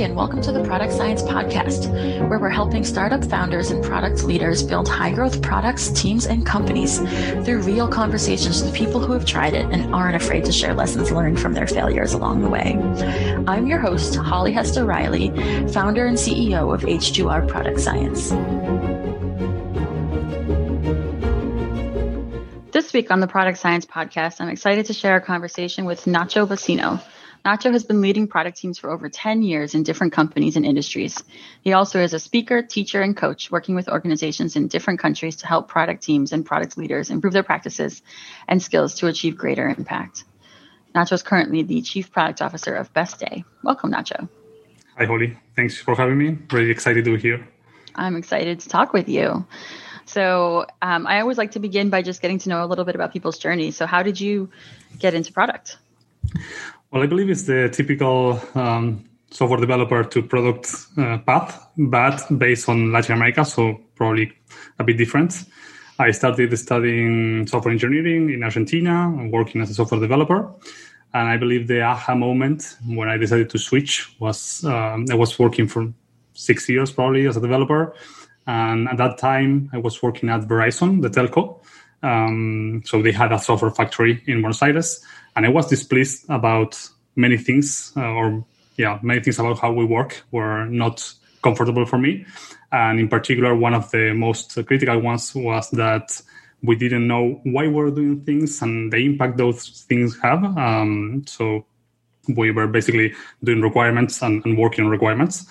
and welcome to the Product Science Podcast, where we're helping startup founders and product leaders build high growth products, teams, and companies through real conversations with people who have tried it and aren't afraid to share lessons learned from their failures along the way. I'm your host, Holly Hester Reilly, founder and CEO of H2R Product Science. This week on the Product Science Podcast, I'm excited to share a conversation with Nacho Bassino. Nacho has been leading product teams for over 10 years in different companies and industries. He also is a speaker, teacher, and coach working with organizations in different countries to help product teams and product leaders improve their practices and skills to achieve greater impact. Nacho is currently the Chief Product Officer of Best Day. Welcome, Nacho. Hi, Holly. Thanks for having me. Really excited to be here. I'm excited to talk with you. So, um, I always like to begin by just getting to know a little bit about people's journey. So, how did you get into product? Well, I believe it's the typical um, software developer to product uh, path, but based on Latin America, so probably a bit different. I started studying software engineering in Argentina, and working as a software developer. And I believe the aha moment when I decided to switch was um, I was working for six years probably as a developer. And at that time, I was working at Verizon, the telco. Um, so they had a software factory in Buenos Aires and I was displeased about many things, uh, or yeah, many things about how we work were not comfortable for me. And in particular, one of the most critical ones was that we didn't know why we we're doing things and the impact those things have. Um, so we were basically doing requirements and, and working on requirements.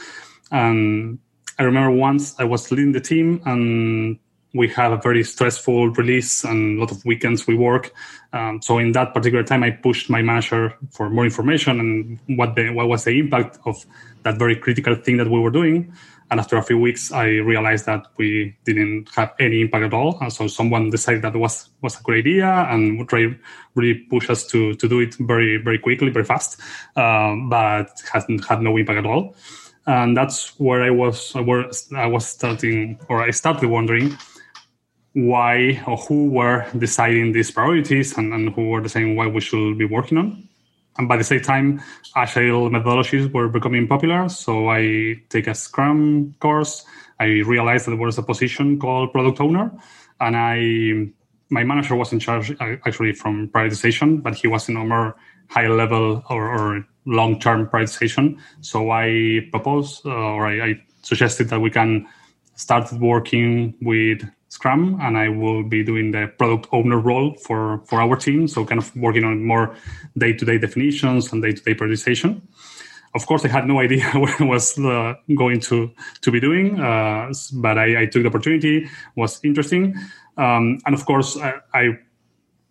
And I remember once I was leading the team and we have a very stressful release and a lot of weekends we work. Um, so in that particular time, I pushed my manager for more information and what the what was the impact of that very critical thing that we were doing. And after a few weeks, I realized that we didn't have any impact at all. And so someone decided that was was a good idea and would really, really push us to to do it very very quickly, very fast, um, but hasn't had no impact at all. And that's where I was where I was starting, or I started wondering why or who were deciding these priorities and, and who were deciding what we should be working on. And by the same time, agile methodologies were becoming popular. So I take a Scrum course. I realized that there was a position called product owner, and I my manager was in charge uh, actually from prioritization, but he was in a more high level or, or long term prioritization. So I proposed uh, or I, I suggested that we can start working with Scrum, and I will be doing the product owner role for for our team. So kind of working on more day to day definitions and day to day prioritization. Of course, I had no idea what I was uh, going to to be doing, uh, but I, I, took the opportunity. Was interesting, um, and of course, I, I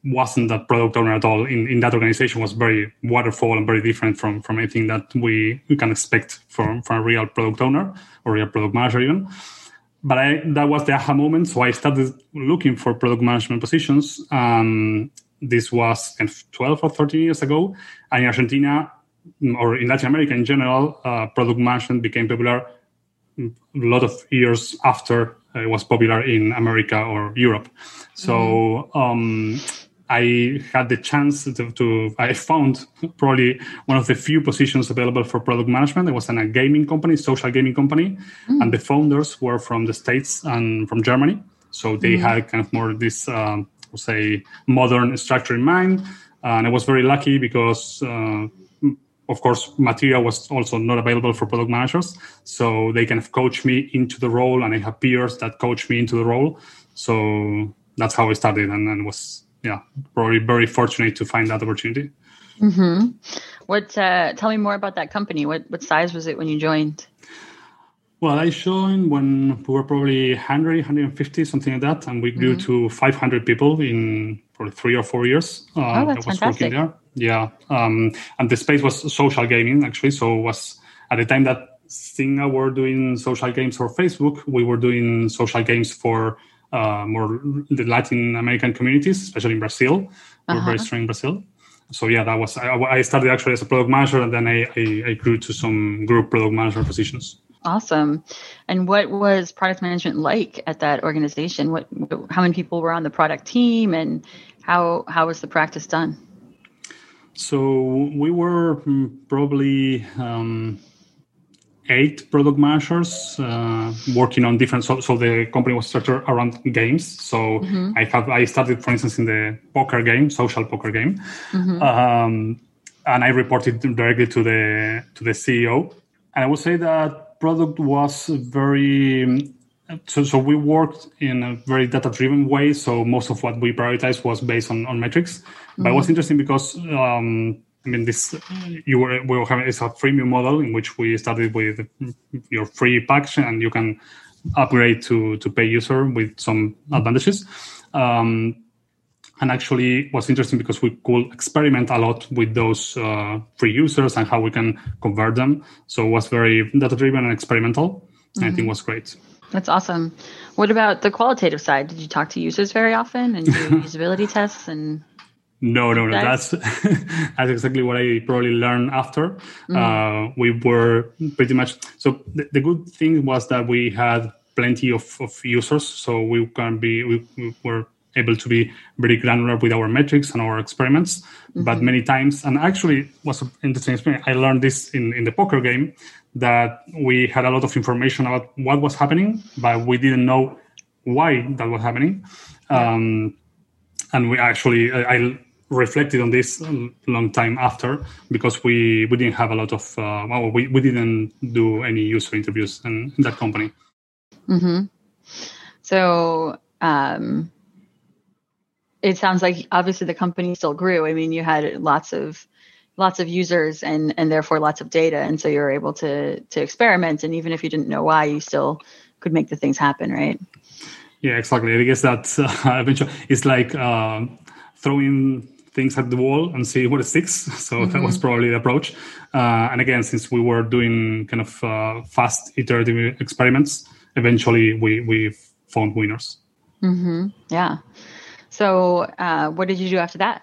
wasn't that product owner at all in, in that organization was very waterfall and very different from from anything that we, we can expect from, from a real product owner or real product manager even but I, that was the aha moment. So I started looking for product management positions. Um, this was 12 or 13 years ago. And in Argentina, or in Latin America in general, uh, product management became popular a lot of years after it was popular in America or Europe. So mm-hmm. um, I had the chance to, to, I found probably one of the few positions available for product management. It was in a gaming company, social gaming company, mm. and the founders were from the States and from Germany. So they mm. had kind of more this, um, say, modern structure in mind. And I was very lucky because, uh, of course, material was also not available for product managers. So they kind of coach me into the role, and I have peers that coach me into the role. So that's how I started, and then was yeah, probably very fortunate to find that opportunity. Mm-hmm. What? Uh, tell me more about that company. What what size was it when you joined? Well, I joined when we were probably 100, 150, something like that, and we grew mm-hmm. to 500 people in probably three or four years. Uh, oh, that's was fantastic. working there. Yeah, um, and the space was social gaming actually. So was at the time that Zynga were doing social games for Facebook, we were doing social games for uh, more the Latin American communities, especially in Brazil. We're uh-huh. very strong in Brazil. So yeah, that was I, I, started actually as a product manager, and then I, I, I grew to some group product manager positions. Awesome. And what was product management like at that organization? What how many people were on the product team, and how how was the practice done? So we were mm, probably um, eight product managers uh, working on different. So, so the company was structured around games. So mm-hmm. I have I started, for instance, in the poker game, social poker game, mm-hmm. um, and I reported directly to the to the CEO. And I would say that product was very. So, so we worked in a very data driven way. So most of what we prioritized was based on, on metrics. Mm-hmm. But it was mm-hmm. interesting because um, I mean, this you were we were having it's a freemium model in which we started with your free package, and you can upgrade to to pay user with some advantages. Um, and actually, was interesting because we could experiment a lot with those uh, free users and how we can convert them. So it was very data driven and experimental. Mm-hmm. I think mm-hmm. was great. That's awesome. What about the qualitative side? Did you talk to users very often and do usability tests and no, no, no. That's that's exactly what I probably learned after. Mm-hmm. Uh, we were pretty much so. The, the, good thing was that we had plenty of, of users, so we can be we, we, were able to be very granular with our metrics and our experiments. Mm-hmm. But many times, and actually was an interesting experience. I learned this in in the poker game that we had a lot of information about what was happening, but we didn't know why that was happening. Um, and we actually, I, I reflected on this a long time after because we we didn't have a lot of uh, well we, we didn't do any user interviews in, in that company. Mm-hmm. so um, it sounds like obviously the company still grew. I mean you had lots of lots of users and and therefore lots of data and so you're able to to experiment and even if you didn't know why you still could make the things happen right? Yeah exactly. I guess that uh, eventually it's like uh, throwing things at the wall and see what sticks. So mm-hmm. that was mm-hmm. probably the approach. Uh, and again, since we were doing kind of uh, fast iterative experiments, eventually we we found winners. Mm-hmm. Yeah. So uh, what did you do after that?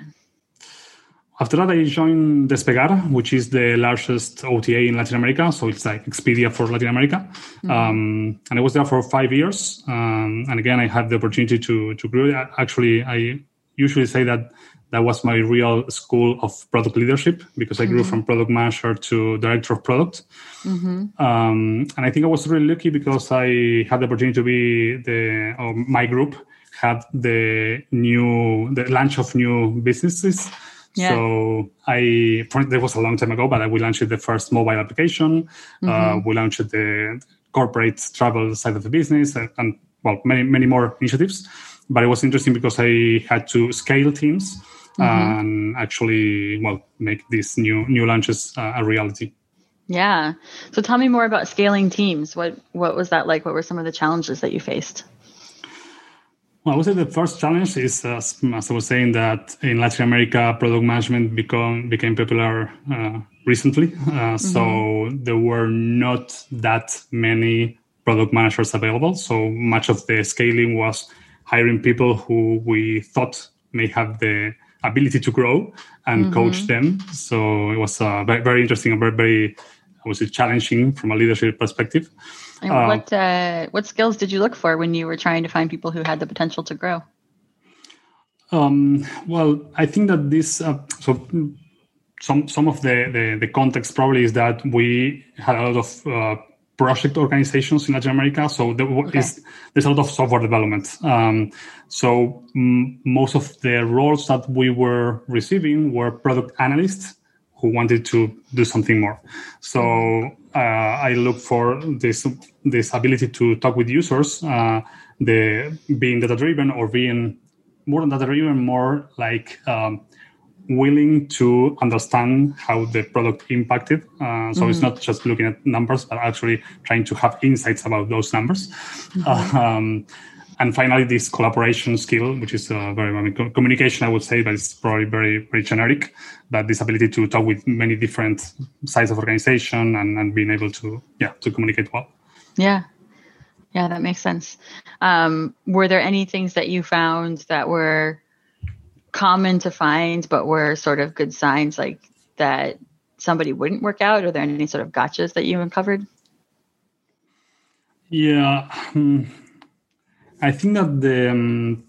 After that, I joined Despegar, which is the largest OTA in Latin America. So it's like Expedia for Latin America. Mm-hmm. Um, and I was there for five years. Um, and again, I had the opportunity to to grow. Actually, I usually say that that was my real school of product leadership because I grew mm-hmm. from product manager to director of product. Mm-hmm. Um, and I think I was really lucky because I had the opportunity to be the my group had the new the launch of new businesses. Yeah. So I that was a long time ago, but we launched the first mobile application. Uh, mm-hmm. Uh, we launched the corporate travel side of the business, and, and well, many many more initiatives. But it was interesting because I had to scale teams mm-hmm. and actually, well, make these new new launches uh, a reality. Yeah. So tell me more about scaling teams. What what was that like? What were some of the challenges that you faced? Well, I would say the first challenge is, uh, as I was saying, that in Latin America, product management become became popular uh, recently. Uh, mm-hmm. So there were not that many product managers available. So much of the scaling was hiring people who we thought may have the ability to grow and mm-hmm. coach them. So it was uh, very, very interesting and very, very, I would say, challenging from a leadership perspective. And uh, what uh, what skills did you look for when you were trying to find people who had the potential to grow? Um, well, I think that this uh, so some some of the, the, the context probably is that we had a lot of uh, project organizations in Latin America. So there okay. is, there's a lot of software development. Um, so m- most of the roles that we were receiving were product analysts who wanted to do something more. So uh, I look for this this ability to talk with users, uh, the being data driven or being more than data driven, more like um, willing to understand how the product impacted. Uh, so mm-hmm. it's not just looking at numbers, but actually trying to have insights about those numbers. Mm-hmm. Uh, um, and finally, this collaboration skill, which is uh, very I mean, communication, I would say, but it's probably very very generic. But this ability to talk with many different sides of organization and, and being able to yeah to communicate well. Yeah, yeah, that makes sense. Um, were there any things that you found that were common to find, but were sort of good signs like that somebody wouldn't work out? Are there any sort of gotchas that you uncovered? Yeah, um, I think that the um,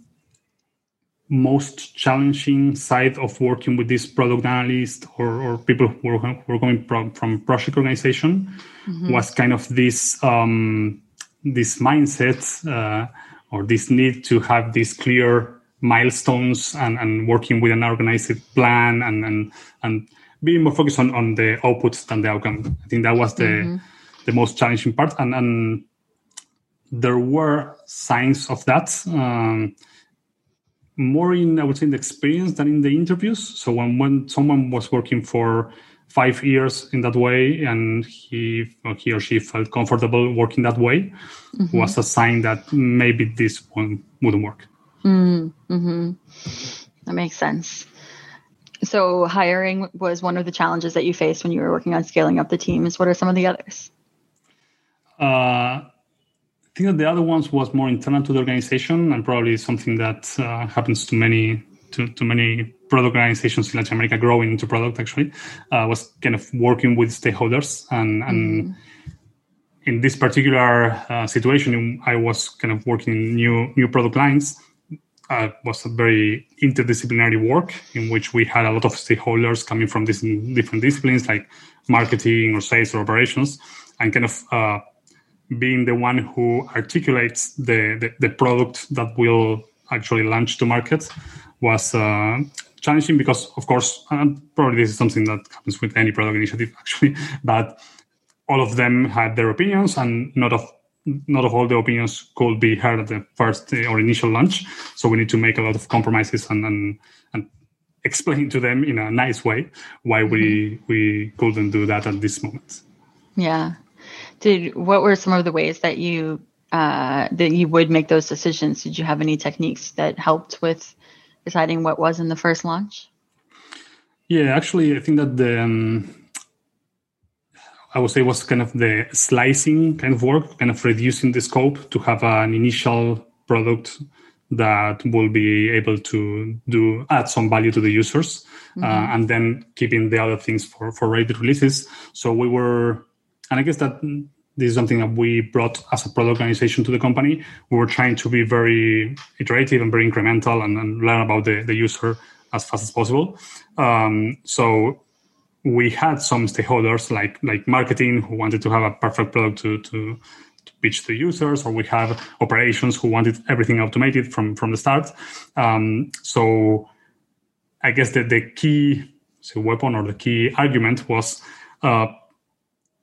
most challenging side of working with this product analyst or, or people who were, who were coming from, from project organization mm-hmm. was kind of this um, this mindset uh, or this need to have this clear milestones and, and working with an organized plan and and, and being more focused on, on the outputs than the outcome. I think that was the mm-hmm. the most challenging part and, and there were signs of that. Um, more in I would say in the experience than in the interviews. So when when someone was working for five years in that way and he he or she felt comfortable working that way mm-hmm. was a sign that maybe this one wouldn't work. Mm-hmm. That makes sense. So hiring was one of the challenges that you faced when you were working on scaling up the teams. What are some of the others? Uh, I think that the other ones was more internal to the organization and probably something that uh, happens to many to, to many product organizations in Latin America growing into product actually uh, was kind of working with stakeholders and and mm. in this particular uh, situation I was kind of working in new new product lines uh, was a very interdisciplinary work in which we had a lot of stakeholders coming from these different disciplines like marketing or sales or operations and kind of uh, being the one who articulates the, the, the product that will actually launch to market was uh, challenging because, of course, probably this is something that happens with any product initiative actually, but all of them had their opinions and not of not of all the opinions could be heard at the first uh, or initial launch. So we need to make a lot of compromises and and, and explain to them in a nice way why we mm-hmm. we couldn't do that at this moment. Yeah, did what were some of the ways that you uh, that you would make those decisions? Did you have any techniques that helped with deciding what was in the first launch? Yeah, actually, I think that the um, I would say was kind of the slicing kind of work, kind of reducing the scope to have an initial product that will be able to do add some value to the users, mm-hmm. uh, and then keeping the other things for for ready releases. So we were and I guess that this is something that we brought as a product organization to the company. We were trying to be very iterative and very incremental and, and learn about the, the user as fast as possible. Um, so we had some stakeholders like like marketing who wanted to have a perfect product to, to, to pitch to users, or we have operations who wanted everything automated from from the start. Um, so I guess that the key so weapon or the key argument was uh,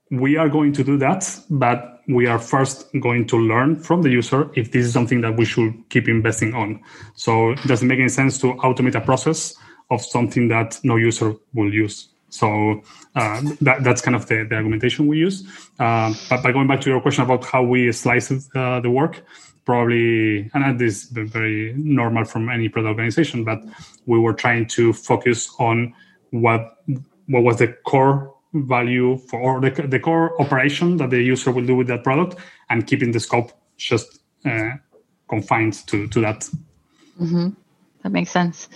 we are going to do that, but we are first going to learn from the user if this is something that we should keep investing on. So it doesn't make any sense to automate a process of something that no user will use. So uh, that, that's kind of the, the argumentation we use. Uh, but by going back to your question about how we slice uh, the work, probably, and this is very normal from any product organization, but we were trying to focus on what what was the core value for or the, the core operation that the user will do with that product and keeping the scope just uh, confined to, to that. Mm-hmm. That makes sense.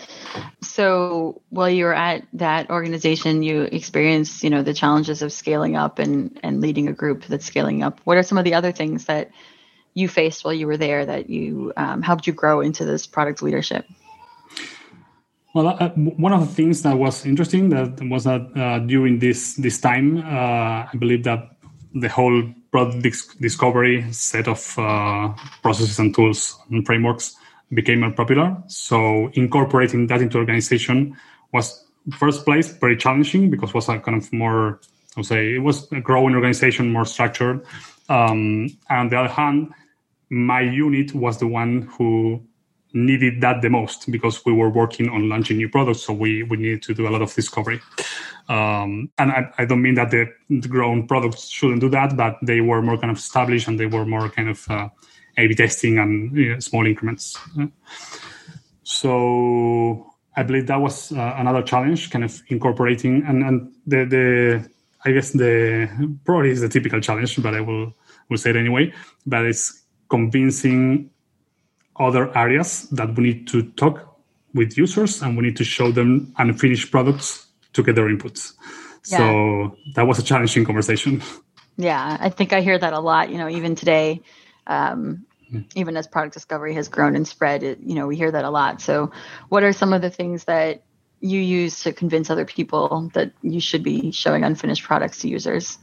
So while you were at that organization, you experienced, you know, the challenges of scaling up and, and leading a group that's scaling up. What are some of the other things that you faced while you were there that you um, helped you grow into this product leadership? Well, uh, one of the things that was interesting that was that uh, during this this time, uh, I believe that the whole product discovery set of uh, processes and tools and frameworks became more popular. So incorporating that into organization was first place very challenging because it was a kind of more I would say it was a growing organization, more structured. Um, and on the other hand, my unit was the one who needed that the most because we were working on launching new products. So we, we needed to do a lot of discovery. Um, and I, I, don't mean that the, the, grown products shouldn't do that, but they were more kind of established and they were more kind of uh, A/B testing and you know, small increments. So I believe that was uh, another challenge, kind of incorporating and, and the the I guess the probably is the typical challenge, but I will will say it anyway. But it's convincing other areas that we need to talk with users and we need to show them unfinished products to get their inputs. Yeah. So that was a challenging conversation. Yeah, I think I hear that a lot. You know, even today, um, even as product discovery has grown and spread it, you know we hear that a lot. So what are some of the things that you use to convince other people that you should be showing unfinished products to users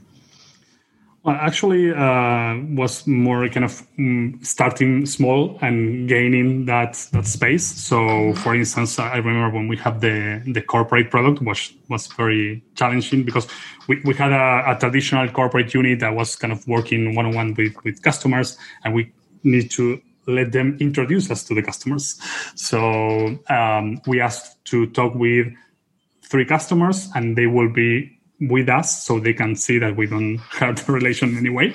well, actually, uh, was more kind of um, starting small and gaining that that space. So, mm-hmm. for instance, I remember when we had the the corporate product was was very challenging because we, we had a, a traditional corporate unit that was kind of working one on one with with customers, and we need to let them introduce us to the customers. So um, we asked to talk with three customers, and they will be with us so they can see that we don't hurt the relation anyway.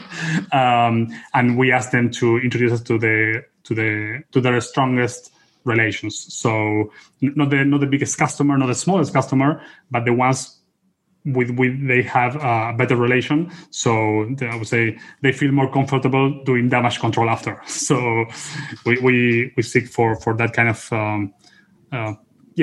Um, and we ask them to introduce us to the to the to their strongest relations. So not the not the biggest customer, not the smallest customer, but the ones with with they have a better relation. So I would say they feel more comfortable doing damage control after. So we we, we seek for for that kind of um, uh,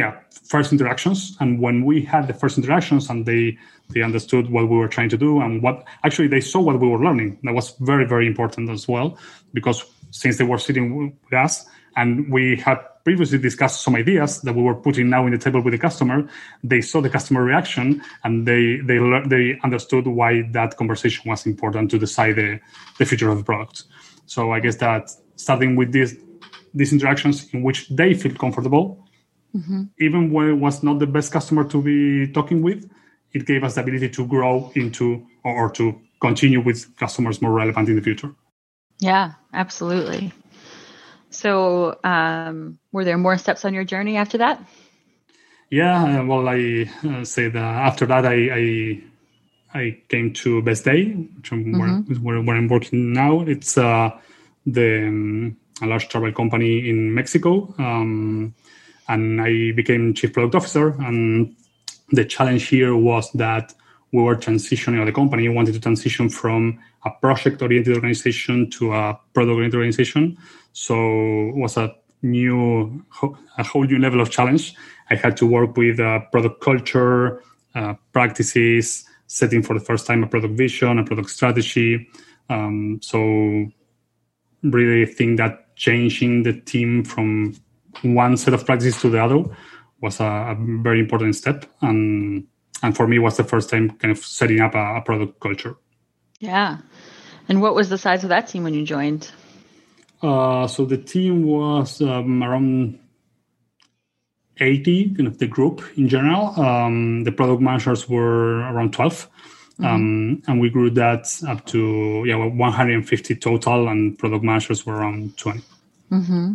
yeah first interactions. And when we had the first interactions and they they understood what we were trying to do and what actually they saw what we were learning. That was very, very important as well, because since they were sitting with us and we had previously discussed some ideas that we were putting now in the table with the customer, they saw the customer reaction and they they they understood why that conversation was important to decide the, the future of the product. So I guess that starting with these these interactions in which they feel comfortable, mm-hmm. even when it was not the best customer to be talking with, it gave us the ability to grow into or, to continue with customers more relevant in the future. Yeah, absolutely. So, um, were there more steps on your journey after that? Yeah, uh, well, I uh, say that after that, I, I, I came to Best Day, which I'm mm-hmm. where, where, I'm working now. It's uh, the um, a large travel company in Mexico, um, and I became chief product officer. And the challenge here was that we were transitioning, or the company wanted to transition from a project oriented organization to a product oriented organization. So it was a new, a whole new level of challenge. I had to work with uh, product culture, uh, practices, setting for the first time a product vision, a product strategy. Um, so really think that changing the team from one set of practices to the other was a, a, very important step. And and for me was the first time kind of setting up a, a product culture. Yeah. And what was the size of that team when you joined? Uh, so the team was um, around 80 kind of the group in general. Um, the product managers were around 12 mm-hmm. um, and we grew that up to yeah 150 total and product managers were around 20 mm-hmm.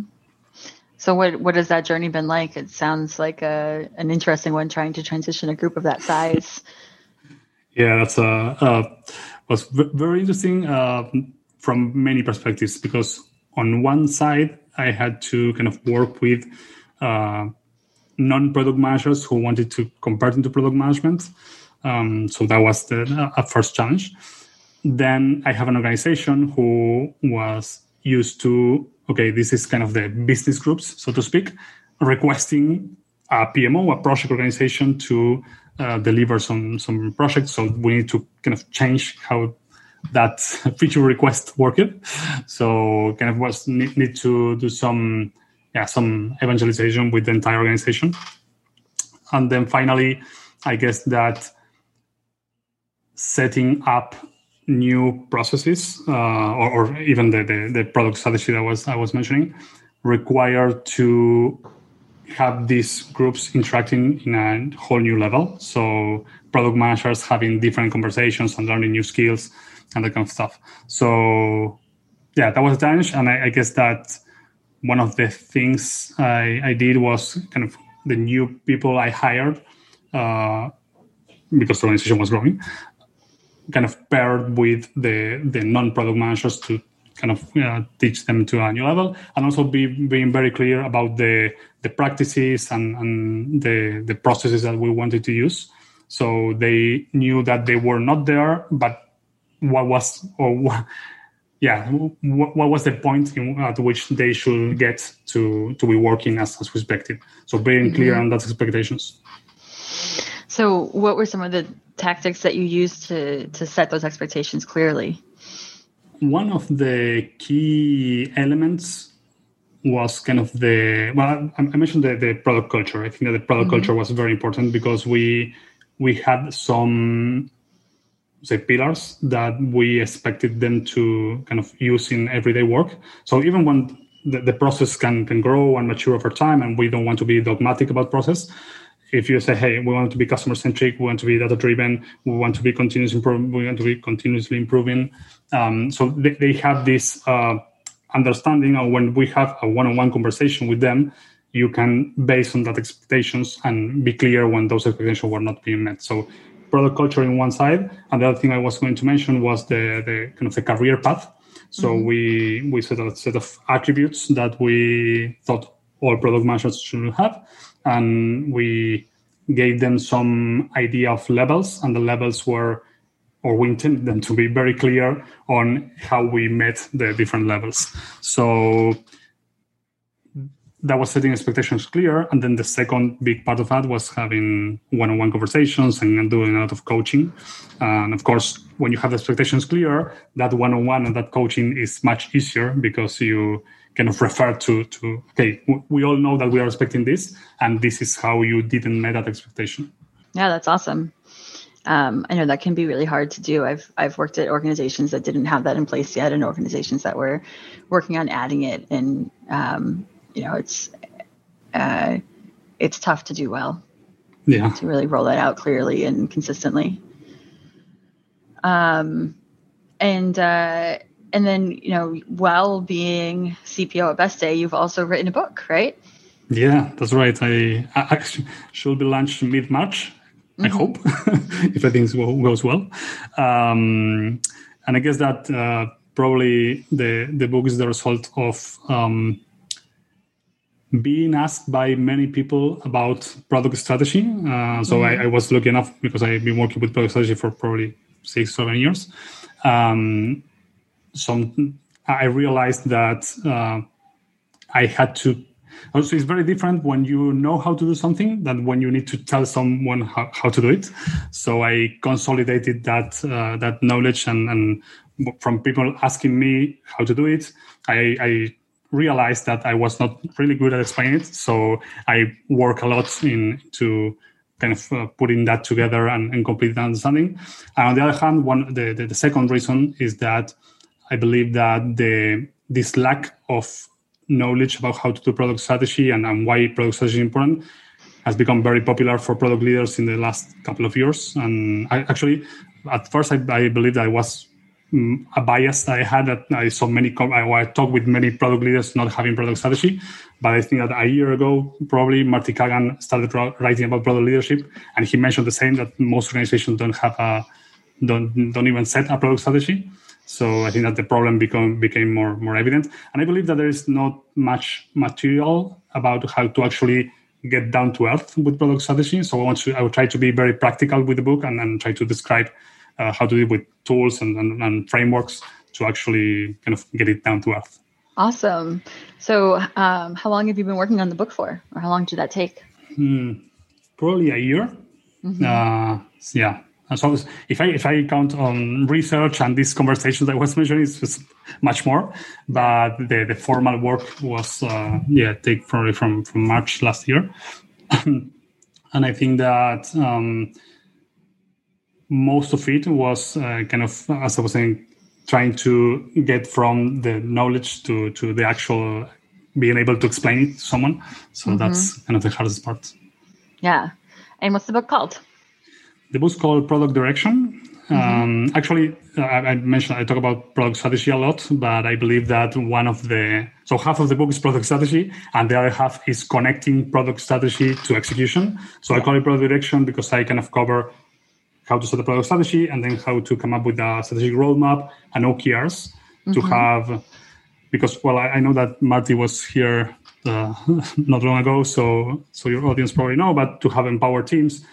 So what what has that journey been like? It sounds like a an interesting one trying to transition a group of that size. Yeah, that's a uh, uh, was very interesting uh, from many perspectives because on one side I had to kind of work with uh, non-product managers who wanted to convert into product management. Um, so that was the uh, first challenge. Then I have an organization who was used to okay, this is kind of the business groups, so to speak, requesting a PMO, a project organization, to uh, deliver some some projects. So we need to kind of change how that feature request worked. So kind of was need, need to do some yeah some evangelization with the entire organization, and then finally, I guess that setting up new processes uh, or, or, even the, the, the product strategy that was I was mentioning require to have these groups interacting in a whole new level. So product managers having different conversations and learning new skills and that kind of stuff. So yeah, that was a challenge, and I, I guess that one of the things I, I, did was kind of the new people I hired uh, because the organization was growing kind of paired with the the non-product managers to kind of know, teach them to a new level and also be being very clear about the the practices and, and the the processes that we wanted to use. So they knew that they were not there but what was or what, yeah what, what, was the point in, at which they should get to to be working as, as expected. So being clear mm-hmm. on those expectations. So what were some of the tactics that you use to to set those expectations clearly? one of the key elements was kind of the well i, I mentioned the, the product culture i think that the product mm-hmm. culture was very important because we we had some say pillars that we expected them to kind of use in everyday work so even when the, the process can can grow and mature over time and we don't want to be dogmatic about process if you say hey we want to be customer centric we want to be data driven we want to be continuous improving, we want to be continuously improving um, so they, they have this uh, understanding of when we have a one-on-one conversation with them you can base on that expectations and be clear when those expectations were not being met. So product culture in one side and the other thing i was going to mention was the, the kind of the career path. So mm-hmm. we we set a set of attributes that we thought all product managers should have and we gave them some idea of levels and the levels were or we intended them to be very clear on how we met the different levels. So that was setting expectations clear. And then the second big part of that was having one on one conversations and doing a lot of coaching. And of course, when you have the expectations clear, that one on one and that coaching is much easier because you kind of refer to, to okay, we all know that we are expecting this, and this is how you didn't meet that expectation. Yeah, that's awesome um, I know that can be really hard to do. I've I've worked at organizations that didn't have that in place yet, and organizations that were working on adding it. And um, you know, it's uh, it's tough to do well. Yeah. To really roll that out clearly and consistently. Um, and uh, and then you know, while being CPO at Best Day, you've also written a book, right? Yeah, that's right. I, I actually should be launched mid March I mm-hmm. hope, if everything goes well. Um, and I guess that uh, probably the the book is the result of um, being asked by many people about product strategy. Uh, so mm-hmm. I, I, was lucky enough because I've been working with product strategy for probably six, seven years. Um, some I realized that uh, I had to also, it's very different when you know how to do something than when you need to tell someone how, how to do it. So I consolidated that uh, that knowledge and, and from people asking me how to do it, I, I realized that I was not really good at explaining it. So I work a lot in to kind of uh, putting that together and, and complete understanding. And on the other hand, one the, the, the second reason is that I believe that the this lack of knowledge about how to do product strategy and, and why product strategy is important has become very popular for product leaders in the last couple of years. And I, actually, at first, I, I believe that I was um, a bias that I had that I saw many, I, I talked with many product leaders not having product strategy. But I think that a year ago, probably Marty Cagan started writing about product leadership, and he mentioned the same that most organizations don't have a, don't, don't even set a product strategy. So I think that the problem become, became more more evident, and I believe that there is not much material about how to actually get down to earth with product strategy. So I want to I will try to be very practical with the book and, try to describe uh, how to deal with tools and, and, and, frameworks to actually kind of get it down to earth. Awesome. So um, how long have you been working on the book for, or how long did that take? Hmm, probably a year. Mm-hmm. Uh, yeah, so if I if I count on research and these conversations that I was mentioning, it's much more. But the, the formal work was uh, yeah take probably from from March last year, and I think that um, most of it was uh, kind of as I was saying, trying to get from the knowledge to to the actual being able to explain it to someone. So mm-hmm. that's kind of the hardest part. Yeah, and what's the book called? The book's called Product Direction. Mm-hmm. Um, actually, I, I, mentioned I talk about product strategy a lot, but I believe that one of the so half of the book is product strategy, and the other half is connecting product strategy to execution. So I call it product direction because I kind of cover how to set a product strategy and then how to come up with a strategic roadmap and OKRs mm-hmm. to have. Because well, I, I, know that Marty was here uh, not long ago, so so your audience probably know, but to have empowered teams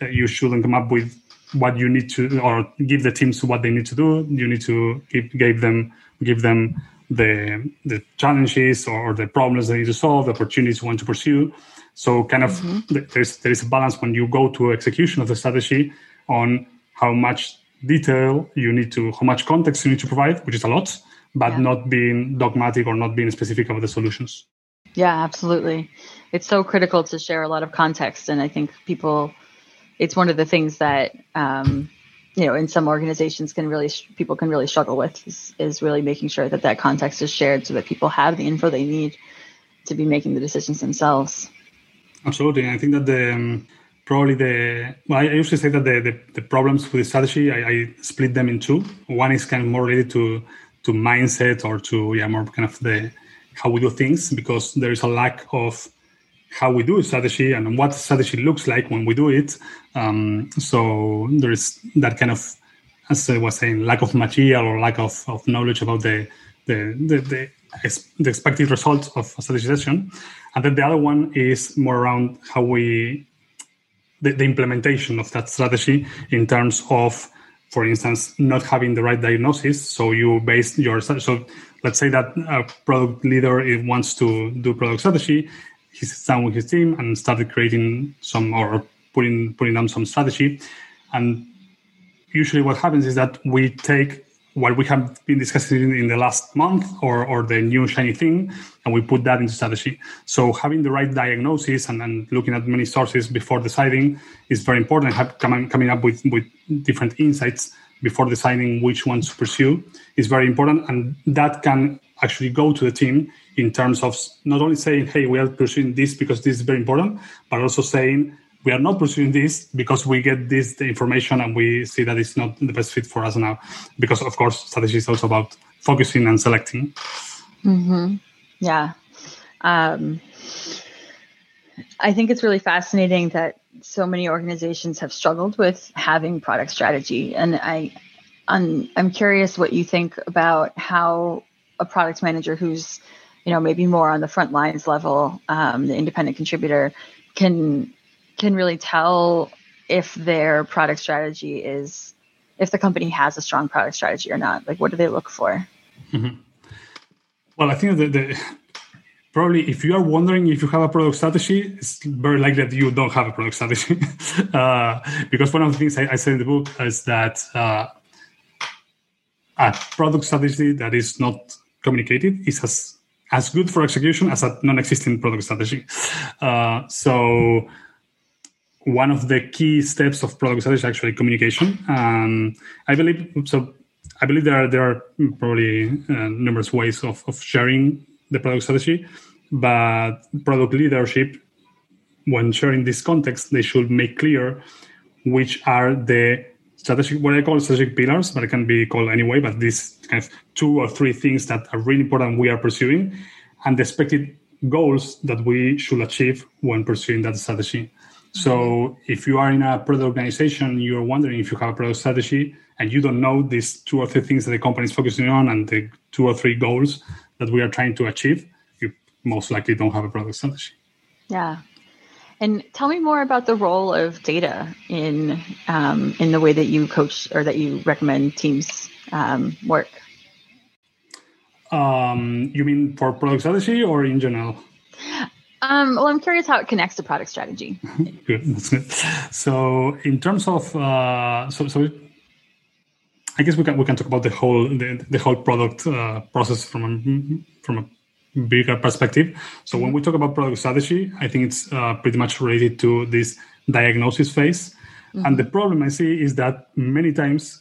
you shouldn't come up with what you need to or give the teams what they need to do you need to give, give them give them the the challenges or the problems they need to solve the opportunities you want to pursue so kind of mm-hmm. there's there is a balance when you go to execution of the strategy on how much detail you need to, how much context you need to provide, which is a lot, but yeah. not being dogmatic or not being specific about the solutions. Yeah, absolutely. It's so critical to share a lot of context. And I think people, it's one of the things that, um, you know, in some organizations can really, people can really struggle with is, is really making sure that that context is shared so that people have the info they need to be making the decisions themselves. Absolutely. I think that the, um, probably the well, I usually say that the, the, the problems with the strategy I, I, split them in two. One is kind of more related to to mindset or to yeah more kind of the how we do things because there is a lack of how we do strategy and what strategy looks like when we do it. Um, so there is that kind of as I was saying lack of material or lack of, of knowledge about the the, the, the the expected results of a strategy session. And then the other one is more around how we the, the implementation of that strategy in terms of for instance, not having the right diagnosis. So you base your so let's say that a product leader wants to do product strategy. He sits down with his team and started creating some or putting putting down some strategy. And usually, what happens is that we take what we have been discussing in the last month or, or the new shiny thing, and we put that into strategy. So having the right diagnosis and, and looking at many sources before deciding is very important. Have, coming, coming up with, with different insights before deciding which ones to pursue is very important. And that can actually go to the team in terms of not only saying, hey, we are pursuing this because this is very important, but also saying, we are not pursuing this because we get this information and we see that it's not the best fit for us now. Because of course, strategy is also about focusing and selecting. Mm-hmm. Yeah. Um, I think it's really fascinating that so many organizations have struggled with having product strategy, and I, I'm, I'm curious what you think about how a product manager who's, you know, maybe more on the front lines level, um, the independent contributor, can can really tell if their product strategy is if the company has a strong product strategy or not. Like what do they look for? Mm-hmm. well i think that the, probably if you are wondering if you have a product strategy it's very likely that you don't have a product strategy. Uh, because one of the things I, I, said in the book is that uh, a product strategy that is not communicated is as as good for execution as a non-existing product strategy uh, so one of the key steps of product strategy is actually communication. Um, I believe so. I believe there are there are probably uh, numerous ways of, of sharing the product strategy, but product leadership, when sharing this context, they should make clear which are the strategic what I call strategic pillars, but it can be called anyway. But these kind of two or three things that are really important we are pursuing, and the expected goals that we should achieve when pursuing that strategy. So mm-hmm. if you are in a product organization, you're wondering if you have a product strategy and you don't know these two or three things that the company is focusing on and the two or three goals that we are trying to achieve, you most likely don't have a product strategy. Yeah. And tell me more about the role of data in um, in the way that you coach or that you recommend teams um, work. Um, you mean for product strategy or in general? Um, well, I'm curious how it connects to product strategy. good, that's good. So, in terms of uh, so so, I guess we can we can talk about the whole the, the whole product uh, process from a from a bigger perspective. So, when we talk about product strategy, I think it's uh, pretty much related to this diagnosis phase. Mm-hmm. And the problem I see is that many times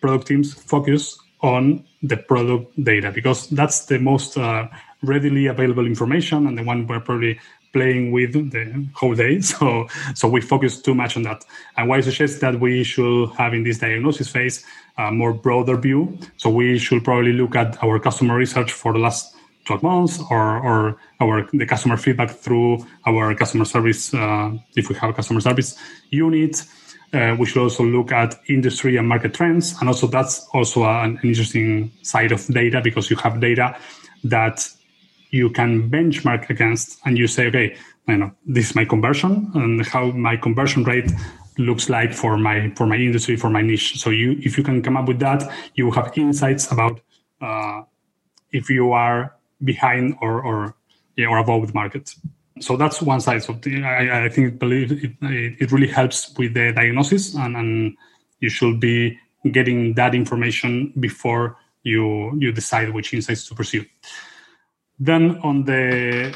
product teams focus on the product data because that's the most uh, readily available information and the one we're probably playing with the whole day. So, so we focus too much on that. And why I suggest that we should have in this diagnosis phase a more broader view. So we should probably look at our customer research for the last 12 months or, or our the customer feedback through our customer service, uh, if we have a customer service unit. Uh, we should also look at industry and market trends. And also that's also an interesting side of data because you have data that you can benchmark against and you say, okay, you know, this is my conversion and how my conversion rate looks like for my for my industry, for my niche. So you if you can come up with that, you have insights about uh, if you are behind or or yeah, or above the market. So that's one side. So I, I think believe it, it really helps with the diagnosis and, and you should be getting that information before you you decide which insights to pursue. Then on the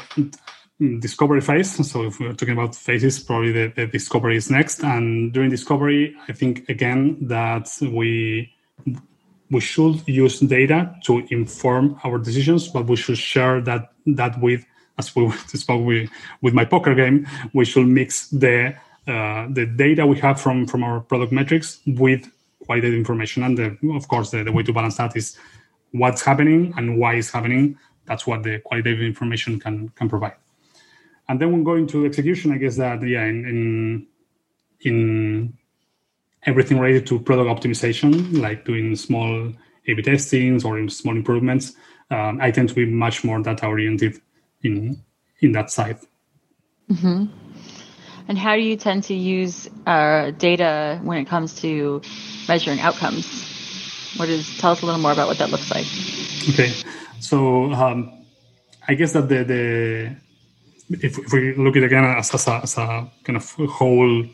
discovery phase, so if we're talking about phases, probably the, the discovery is next. And during discovery, I think again that we we should use data to inform our decisions, but we should share that that with as we spoke with, with my poker game, we should mix the uh, the data we have from from our product metrics with qualitative information. And the, of course, the, the way to balance that is what's happening and why it's happening. That's what the qualitative information can can provide. And then when going to execution, I guess that yeah, in in, in everything related to product optimization, like doing small A/B testings or small improvements, um, I tend to be much more data oriented in in that side. Mm-hmm. And how do you tend to use uh, data when it comes to measuring outcomes? What is tell us a little more about what that looks like? Okay, so um, I guess that the, the if, if we look at it again as, as, a, as a kind of whole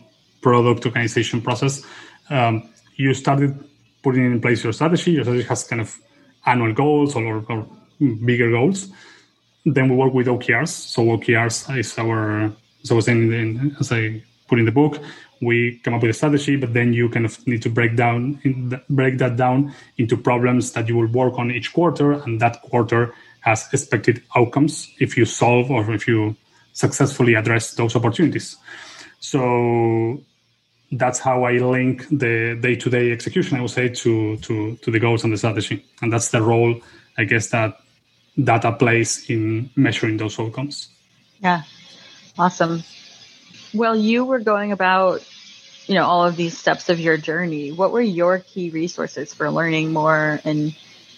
product organization process, um, you started putting in place your strategy. Your strategy has kind of annual goals or, or bigger goals. Then we work with OKRs. So OKRs is our, as was saying, in, as I put in the book, we come up with a strategy, but then you kind of need to break down the, break that down into problems that you will work on each quarter, and that quarter has expected outcomes if you solve or if you successfully address those opportunities. So that's how I link the day-to-day execution, I would say, to to to the goals and the strategy, and that's the role, I guess, that data plays in measuring those outcomes. Yeah, awesome. Well, you were going about, you know, all of these steps of your journey. What were your key resources for learning more and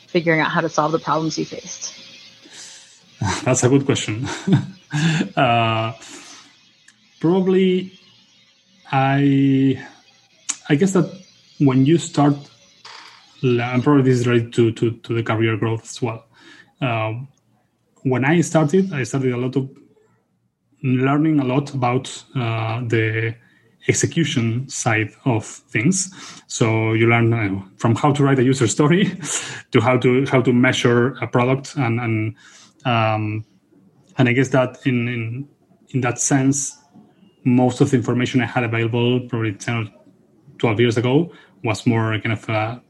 figuring out how to solve the problems you faced? That's a good question. uh, probably, I, I guess that when you start, and probably this is related to, to, to the career growth as well. Uh, when I started, I started a lot of learning a lot about uh, the execution side of things. So you learn uh, from how to write a user story to how to how to measure a product and and um, and I guess that in, in in that sense, most of the information I had available probably ten or twelve years ago was more kind of a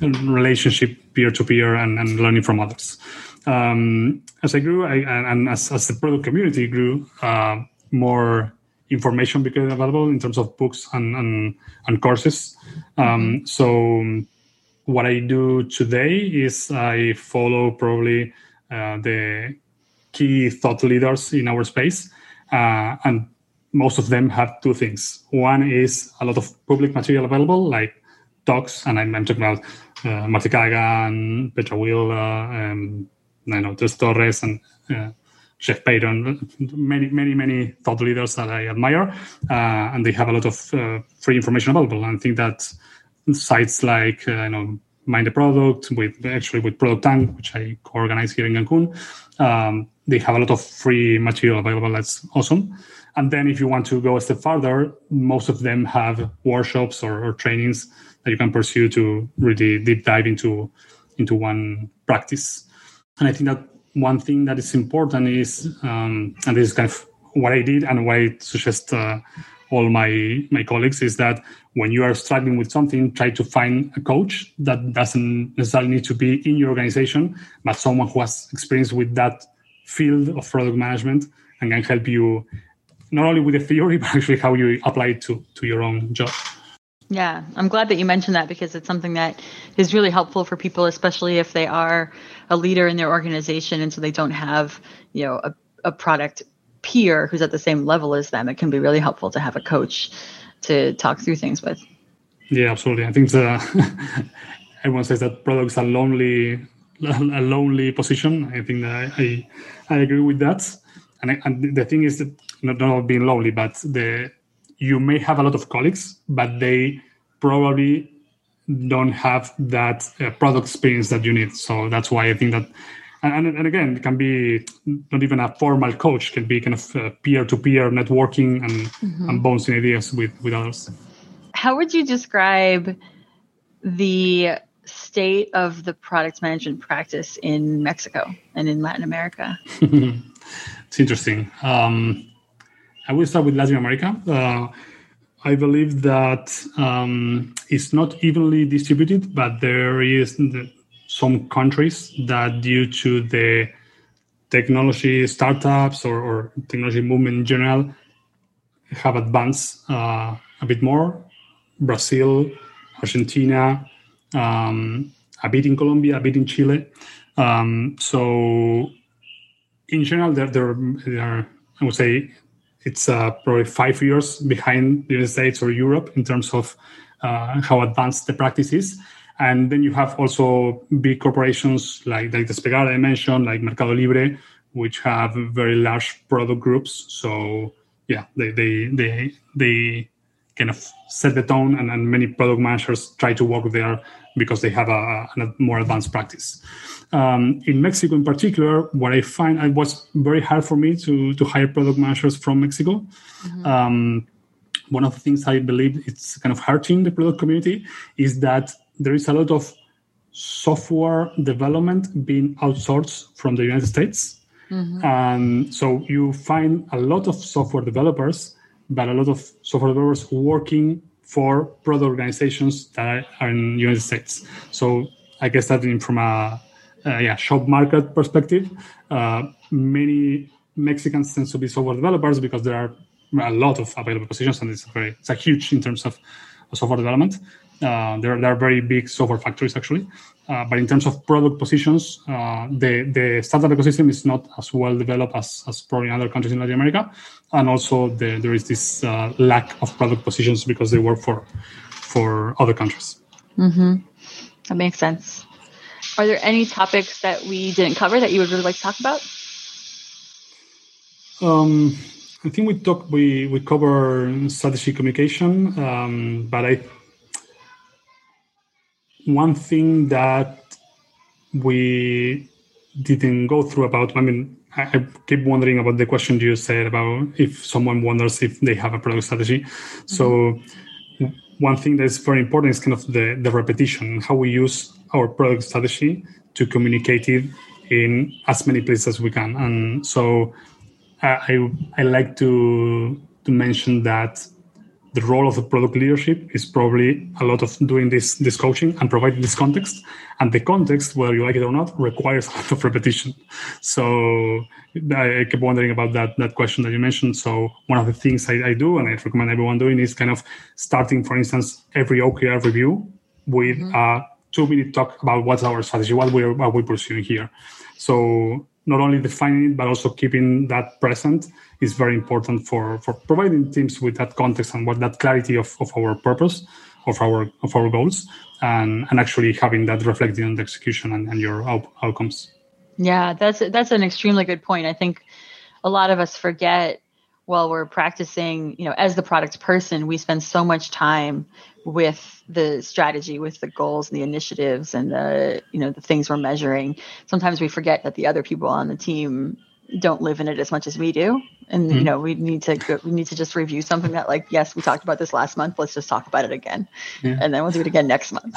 relationship peer to peer and, and learning from others um, as I grew I, and, and as, as, the product community grew, uh, more information became available in terms of books and, and, and courses. Um, so what I do today is I follow probably uh, the key thought leaders in our space, uh, and most of them have two things. One is a lot of public material available, like talks, and I'm, I'm talking about uh, Marty Cagan, Petra Wille, um, I know, Tess Torres and uh, Jeff Patton, many, many, many thought leaders that I admire, uh, and they have a lot of uh, free information available. And I think that sites like uh, you know Mind the Product, with actually with Product Tank, which I co-organize here in Cancun, um, they have a lot of free material available. That's awesome. And then if you want to go a step further, most of them have workshops or, or trainings that you can pursue to really deep dive into into one practice. And I think that one thing that is important is, um, and this is kind of what I did and what I suggest uh, all my my colleagues is that when you are struggling with something, try to find a coach that doesn't necessarily need to be in your organization, but someone who has experience with that field of product management and can help you not only with the theory, but actually how you apply it to, to your own job. Yeah, I'm glad that you mentioned that because it's something that is really helpful for people, especially if they are a leader in their organization and so they don't have, you know, a, a product peer who's at the same level as them. It can be really helpful to have a coach to talk through things with. Yeah, absolutely. I think the, everyone says that products are lonely, a lonely position. I think that I, I agree with that. And, I, and the thing is that not, not being lonely, but the you may have a lot of colleagues, but they probably don't have that uh, product experience that you need. So that's why I think that, and, and again, it can be not even a formal coach, can be kind of peer to peer networking and, mm-hmm. and bouncing ideas with, with others. How would you describe the state of the product management practice in Mexico and in Latin America? it's interesting. Um, I will start with Latin America. Uh, I believe that um, it's not evenly distributed, but there is some countries that, due to the technology startups or, or technology movement in general, have advanced uh, a bit more. Brazil, Argentina, um, a bit in Colombia, a bit in Chile. Um, so, in general, there, there, there are, I would say, it's uh, probably five years behind the United States or Europe in terms of uh, how advanced the practice is. And then you have also big corporations like, like Despegar I mentioned, like Mercado Libre, which have very large product groups. So yeah, they they they they kind of set the tone, and, and many product managers try to work there because they have a, a more advanced practice. Um, in Mexico, in particular, what I find it was very hard for me to to hire product managers from Mexico. Mm-hmm. Um, one of the things I believe it's kind of hurting the product community is that there is a lot of software development being outsourced from the United States. Mm-hmm. And so you find a lot of software developers, but a lot of software developers working for product organizations that are in the United States. So I guess that from a uh, yeah shop market perspective, uh, many Mexicans tend to be software developers because there are a lot of available positions, and it's very it's a huge in terms of software development. Uh, there, there are very big software factories actually, uh, but in terms of product positions, uh, the the startup ecosystem is not as well developed as, as probably in other countries in Latin America, and also the, there is this uh, lack of product positions because they work for for other countries. Mm-hmm. That makes sense. Are there any topics that we didn't cover that you would really like to talk about? Um, I think we talk we we cover strategy communication, um, but I one thing that we didn't go through about i mean I, keep wondering about the question you said about if someone wonders if they have a product strategy mm-hmm. so one thing that's very important is kind of the, the repetition how we use our product strategy to communicate it in as many places as we can and so i i like to to mention that the role of the product leadership is probably a lot of doing this this coaching and providing this context. And the context whether you like it or not requires a lot of repetition. So i kept wondering about that that question that you mentioned. So one of the things I, I do and i recommend everyone doing is kind of starting for instance every okr review with mm-hmm. a two minute talk about what's our strategy what we're what we're pursuing here. So not only defining it but also keeping that present is very important for for providing teams with that context and what that clarity of, of our purpose of our of our goals and and actually having that reflected on the execution and, and your out, outcomes. Yeah that's that's an extremely good point. I think a lot of us forget while we're practicing you know as the product person we spend so much time with the strategy with the goals and the initiatives and the you know the things we're measuring sometimes we forget that the other people on the team don't live in it as much as we do and mm-hmm. you know we need to go, we need to just review something that like yes we talked about this last month let's just talk about it again yeah. and then we'll do it again next month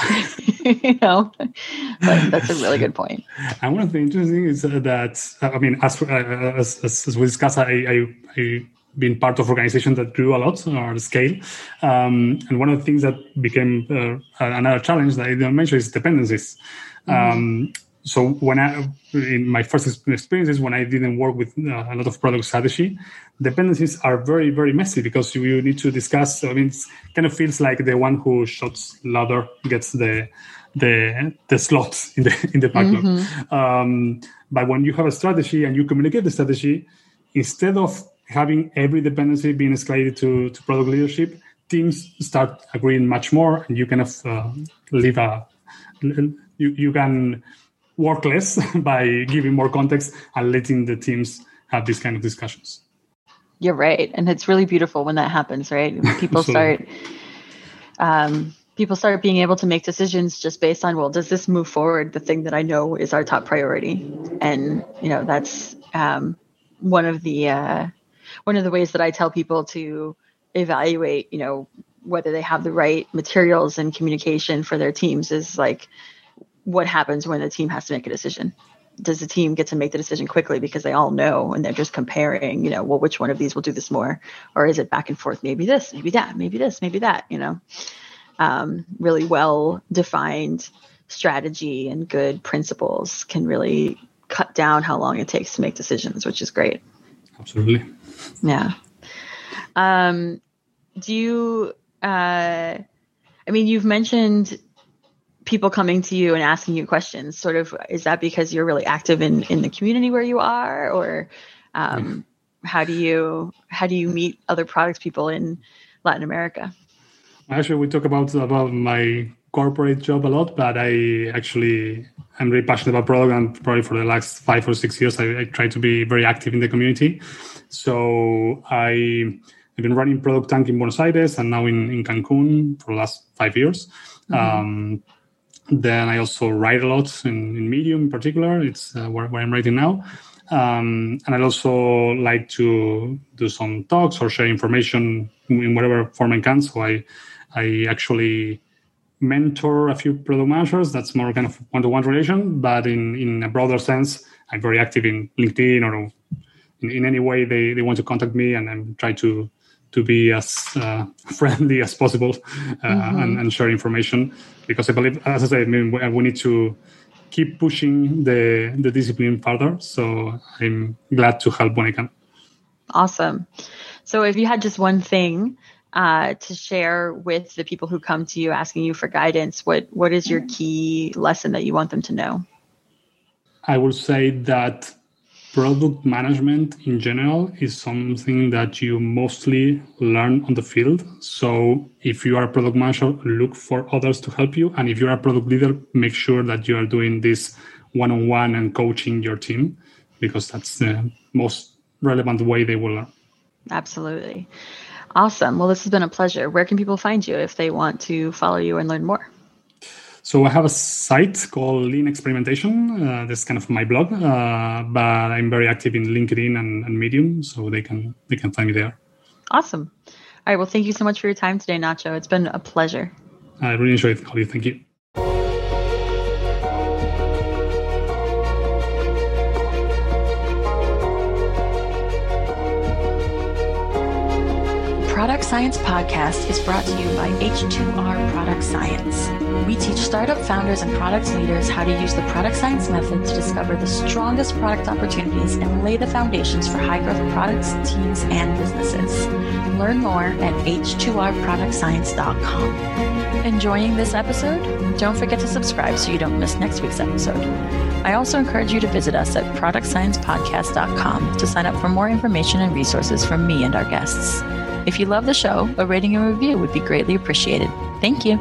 you know but that's a really good point. point and one of the interesting is that i mean as uh, as, as, we discussed i i, I been part of organizations that grew a lot or scale. Um, and one of the things that became uh, another challenge that I didn't mention is dependencies. Mm-hmm. Um, so when I, in my first experiences, when I didn't work with uh, a lot of product strategy, dependencies are very, very messy because you need to discuss. I mean, it kind of feels like the one who shots louder gets the the the slots in the in the backlog. Mm-hmm. Um, but when you have a strategy and you communicate the strategy, instead of having every dependency being escalated to, to product leadership, teams start agreeing much more, and you kind of uh, leave a you you can work less by giving more context and letting the teams have these kind of discussions. You're right, and it's really beautiful when that happens, right? When people start, um, people start being able to make decisions just based on, well, does this move forward? The thing that I know is our top priority, and you know that's um, one of the uh, one of the ways that I tell people to evaluate, you know, whether they have the right materials and communication for their teams is like what happens when the team has to make a decision does the team get to make the decision quickly because they all know and they're just comparing, you know, well, which one of these will do this more? Or is it back and forth? Maybe this, maybe that, maybe this, maybe that, you know, um, really well defined strategy and good principles can really cut down how long it takes to make decisions, which is great. Absolutely. Yeah. Um, do you, uh, I mean, you've mentioned people coming to you and asking you questions. Sort of is that because you're really active in in the community where you are? Or um, how do you how do you meet other products people in latin america? Actually we talk about about my corporate job a lot but i actually i'm very passionate about product and probably for the last five or six years i, I try to be very active in the community so i I've been running Product Tank in Buenos Aires and now in, in Cancun for the last five years. Mm-hmm. Um, then I also write a lot in, in Medium in particular. It's uh, where, where, I'm writing now. Um, and I also like to do some talks or share information in whatever form I can. So I, I actually mentor a few product managers. That's more kind of one-to-one relation. But in, in a broader sense, I'm very active in LinkedIn or in, in any way they, they want to contact me and I'm trying to to be as uh, friendly as possible uh, mm-hmm. and, and, share information because I believe, as I said, I mean, we need to keep pushing the the discipline further. So I'm glad to help when I can. Awesome. So if you had just one thing uh, to share with the people who come to you asking you for guidance, what what is your key lesson that you want them to know? I would say that product management in general is something that you mostly learn on the field. So if you are a product manager, look for others to help you. And if you're a product leader, make sure that you are doing this one on one and coaching your team because that's the most relevant way they will learn. Absolutely. Awesome. Well, this has been a pleasure. Where can people find you if they want to follow you and learn more? So I have a site called Lean Experimentation. Uh, that's kind of my blog, uh, but I'm very active in LinkedIn and, and, Medium, so they can they can find me there. Awesome. All right. Well, thank you so much for your time today, Nacho. It's been a pleasure. I really enjoyed it, Holly. Thank you. Science Podcast is brought to you by H2R Product Science. We teach startup founders and product leaders how to use the product science method to discover the strongest product opportunities and lay the foundations for high growth products, teams, and businesses. Learn more at h2rproductscience.com. Enjoying this episode? Don't forget to subscribe so you don't miss next week's episode. I also encourage you to visit us at productsciencepodcast.com to sign up for more information and resources from me and our guests. If you love the show, a rating and review would be greatly appreciated. Thank you.